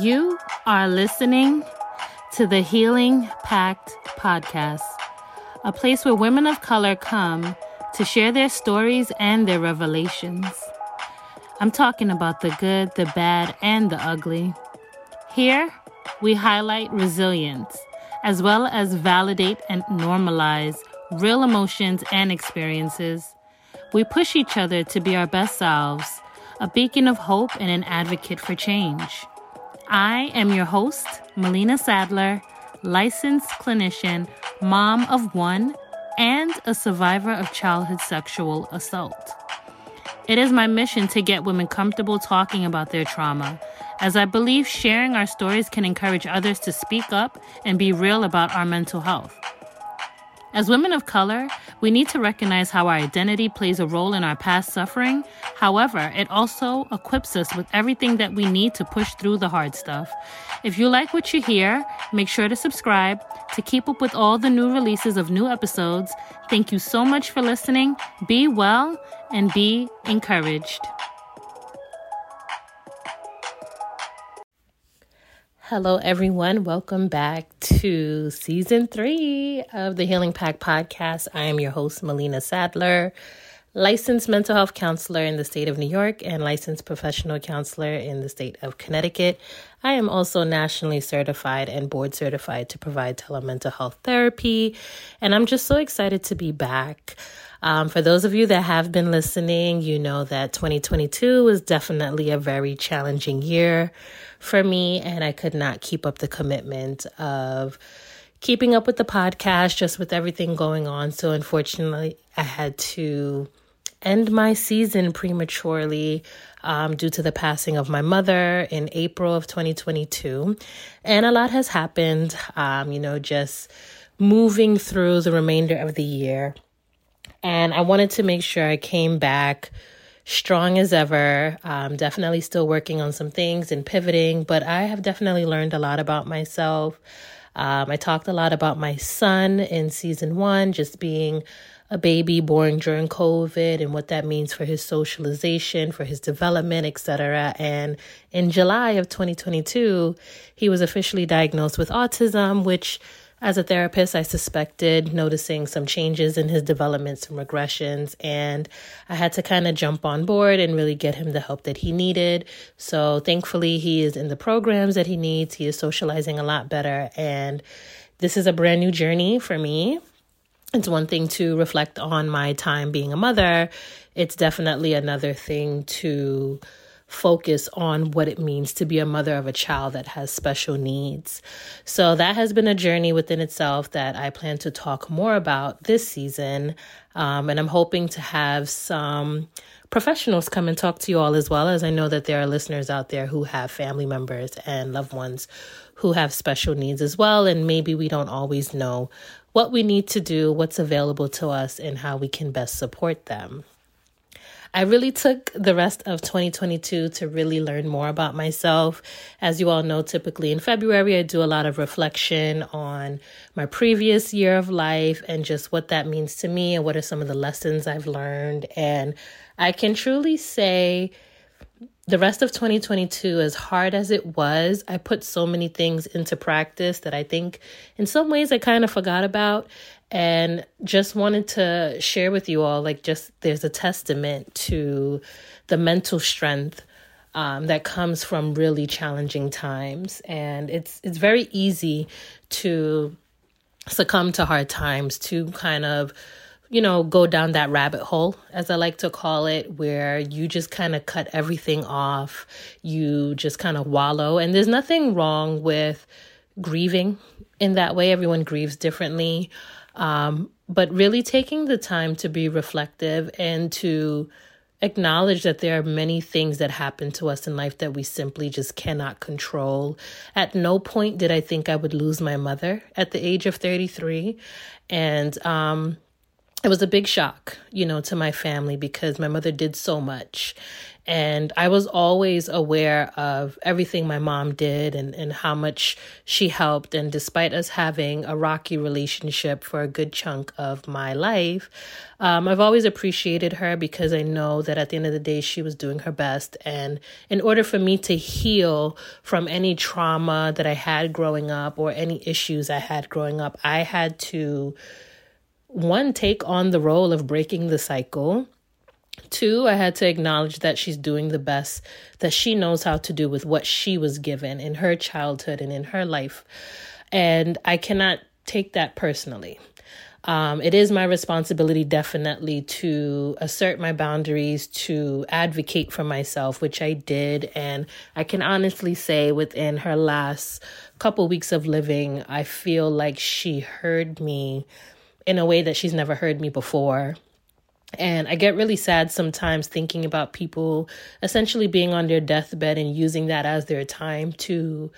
You are listening to the Healing Pact podcast, a place where women of color come to share their stories and their revelations. I'm talking about the good, the bad, and the ugly. Here, we highlight resilience as well as validate and normalize real emotions and experiences. We push each other to be our best selves, a beacon of hope and an advocate for change. I am your host, Melena Saddler, licensed clinician, mom of one, and a survivor of childhood sexual assault. It is my mission to get women comfortable talking about their trauma, as I believe sharing our stories can encourage others to speak up and be real about our mental health. As women of color, we need to recognize how our identity plays a role in our past suffering. However, it also equips us with everything that we need to push through the hard stuff. If you like what you hear, make sure to subscribe to keep up with all the new releases of new episodes. Thank you so much for listening. Be well and be encouraged. Hello, everyone. Welcome back to season three of the Healing Pact podcast. I am your host, Melena Saddler, licensed mental health counselor in the state of New York and licensed professional counselor in the state of Connecticut. I am also nationally certified and board certified to provide telemental health therapy. And I'm just so excited to be back. Um, for those of you that have been listening, you know that 2022 was definitely a very challenging year for me, and I could not keep up the commitment of keeping up with the podcast just with everything going on. So, unfortunately, I had to end my season prematurely um, due to the passing of my mother in April of 2022. And a lot has happened, um, you know, just moving through the remainder of the year. And I wanted to make sure I came back strong as ever. I'm definitely still working on some things and pivoting, but I have definitely learned a lot about myself. Um, I talked a lot about my son in season one, just being a baby born during COVID and what that means for his socialization, for his development, etc. And in July of 2022, he was officially diagnosed with autism, which as a therapist, I suspected noticing some changes in his development, some regressions, and I had to kind of jump on board and really get him the help that he needed. So thankfully, he is in the programs that he needs. He is socializing a lot better, and this is a brand new journey for me. It's one thing to reflect on my time being a mother. It's definitely another thing to focus on what it means to be a mother of a child that has special needs. So that has been a journey within itself that I plan to talk more about this season. Um, and I'm hoping to have some professionals come and talk to you all as well, as I know that there are listeners out there who have family members and loved ones who have special needs as well. And maybe we don't always know what we need to do, what's available to us, and how we can best support them. I really took the rest of 2022 to really learn more about myself. As you all know, typically in February, I do a lot of reflection on my previous year of life and just what that means to me and what are some of the lessons I've learned. And I can truly say, the rest of 2022, as hard as it was, I put so many things into practice that I think in some ways I kind of forgot about and just wanted to share with you all like just there's a testament to the mental strength um, that comes from really challenging times. And it's it's very easy to succumb to hard times to kind of you know go down that rabbit hole as i like to call it where you just kind of cut everything off. You just kind of wallow. And there's nothing wrong with grieving in that way. Everyone grieves differently um, but really taking the time to be reflective and to acknowledge that there are many things that happen to us in life that we simply just cannot control. At no point did I think I would lose my mother at the age of 33. And um, it was a big shock, you know, to my family because my mother did so much. And I was always aware of everything my mom did and, and how much she helped. And despite us having a rocky relationship for a good chunk of my life, um, I've always appreciated her because I know that at the end of the day, she was doing her best. And in order for me to heal from any trauma that I had growing up or any issues I had growing up, I had to one, take on the role of breaking the cycle. Two, I had to acknowledge that she's doing the best that she knows how to do with what she was given in her childhood and in her life. And I cannot take that personally. Um, it is my responsibility, definitely, to assert my boundaries, to advocate for myself, which I did. And I can honestly say, within her last couple weeks of living, I feel like she heard me in a way that she's never heard me before. And I get really sad sometimes thinking about people essentially being on their deathbed and using that as their time to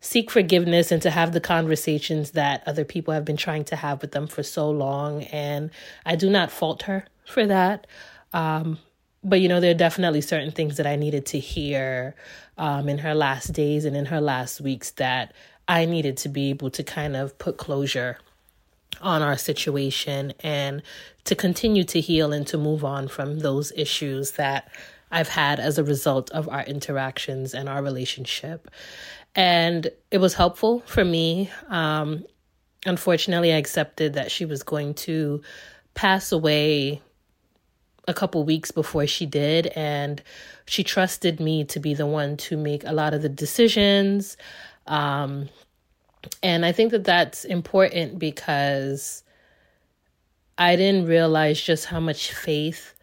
seek forgiveness and to have the conversations that other people have been trying to have with them for so long. And I do not fault her for that. Um, but you know, there are definitely certain things that I needed to hear um, in her last days and in her last weeks that I needed to be able to kind of put closure on our situation and to continue to heal and to move on from those issues that I've had as a result of our interactions and our relationship. And it was helpful for me. Um, unfortunately, I accepted that she was going to pass away a couple weeks before she did. And she trusted me to be the one to make a lot of the decisions. Um, and I think that that's important because I didn't realize just how much faith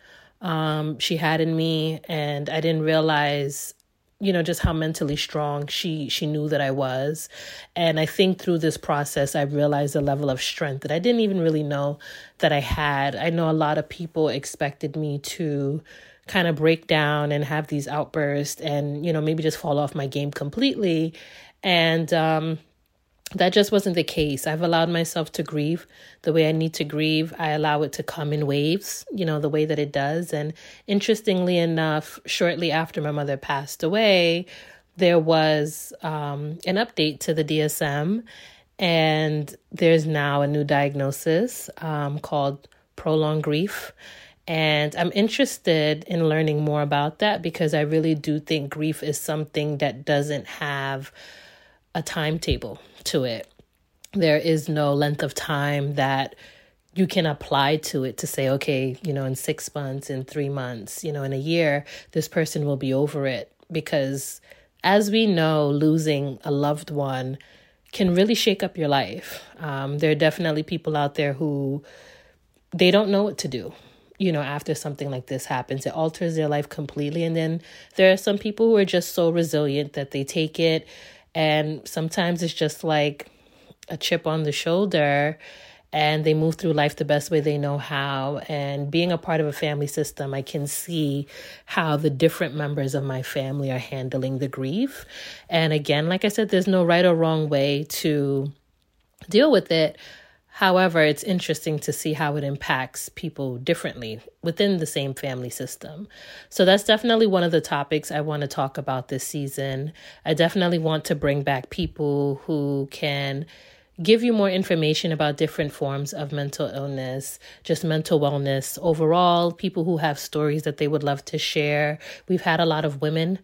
um, she had in me, and I didn't realize, you know, just how mentally strong she she knew that I was. And I think through this process, I realized a level of strength that I didn't even really know that I had. I know a lot of people expected me to kind of break down and have these outbursts, and you know, maybe just fall off my game completely. And um, that just wasn't the case. I've allowed myself to grieve the way I need to grieve. I allow it to come in waves, you know, the way that it does. And interestingly enough, shortly after my mother passed away, there was um, an update to the DSM, and there's now a new diagnosis um, called prolonged grief. And I'm interested in learning more about that because I really do think grief is something that doesn't have a timetable to it. There is no length of time that you can apply to it to say, okay, you know, in six months, in three months, you know, in a year, this person will be over it. Because as we know, losing a loved one can really shake up your life. Um, there are definitely people out there who they don't know what to do you know, after something like this happens. It alters their life completely. And then there are some people who are just so resilient that they take it and sometimes it's just like a chip on the shoulder and they move through life the best way they know how. And being a part of a family system, I can see how the different members of my family are handling the grief. And again, like I said, there's no right or wrong way to deal with it. However, it's interesting to see how it impacts people differently within the same family system. So, that's definitely one of the topics I want to talk about this season. I definitely want to bring back people who can give you more information about different forms of mental illness, just mental wellness overall, people who have stories that they would love to share. We've had a lot of women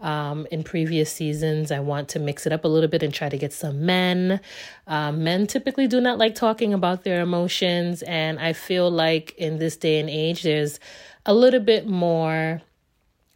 um, in previous seasons. I want to mix it up a little bit and try to get some men. Um, men typically do not like talking about their emotions, and I feel like in this day and age, there's a little bit more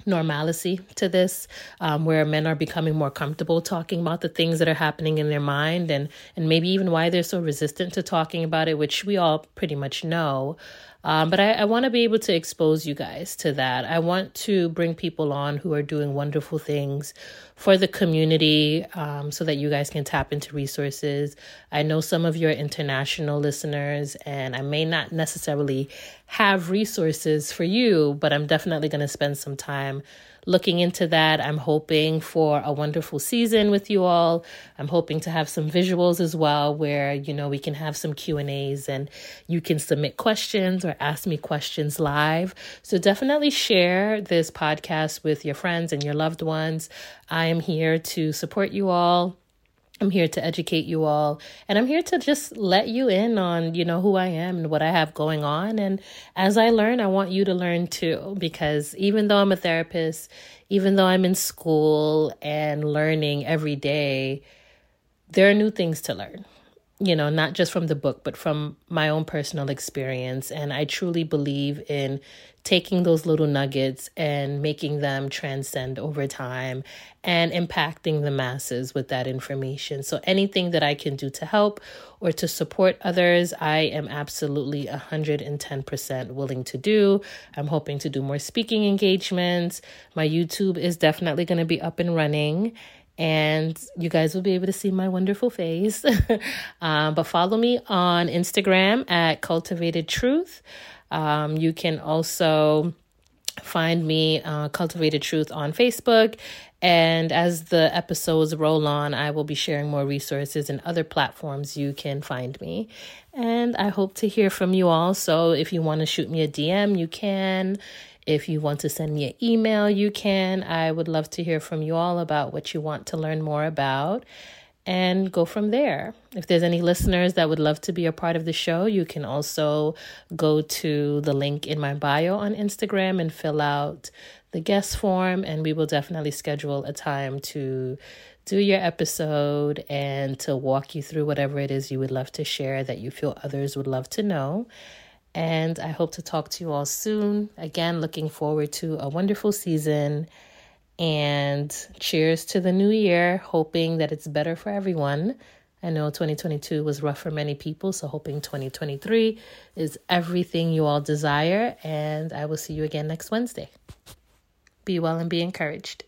normalcy to this um, where men are becoming more comfortable talking about the things that are happening in their mind and and maybe even why they're so resistant to talking about it which we all pretty much know um, but I, I want to be able to expose you guys to that. I want to bring people on who are doing wonderful things for the community um, so that you guys can tap into resources. I know some of your international listeners, and I may not necessarily have resources for you, but I'm definitely going to spend some time looking into that. I'm hoping for a wonderful season with you all. I'm hoping to have some visuals as well where, you know, we can have some Q&As and you can submit questions or ask me questions live. So definitely share this podcast with your friends and your loved ones. I am here to support you all I'm here to educate you all and I'm here to just let you in on, you know, who I am and what I have going on. And as I learn, I want you to learn too because even though I'm a therapist, even though I'm in school and learning every day, there are new things to learn you know, not just from the book, but from my own personal experience. And I truly believe in taking those little nuggets and making them transcend over time and impacting the masses with that information. So, anything that I can do to help or to support others, I am absolutely 110% willing to do. I'm hoping to do more speaking engagements. My YouTube is definitely going to be up and running and you guys will be able to see my wonderful face. um, but follow me on Instagram at Cultivated Truth. Um, you can also find me uh, Cultivated Truth on Facebook. And as the episodes roll on, I will be sharing more resources and other platforms you can find me. And I hope to hear from you all. So if you want to shoot me a DM, you can. If you want to send me an email, you can. I would love to hear from you all about what you want to learn more about and go from there. If there's any listeners that would love to be a part of the show, you can also go to the link in my bio on Instagram and fill out the guest form, and we will definitely schedule a time to do your episode and to walk you through whatever it is you would love to share that you feel others would love to know. And I hope to talk to you all soon. Again, looking forward to a wonderful season. And cheers to the new year, hoping that it's better for everyone. I know 2022 was rough for many people, so hoping 2023 is everything you all desire. And I will see you again next Wednesday. Be well and be encouraged.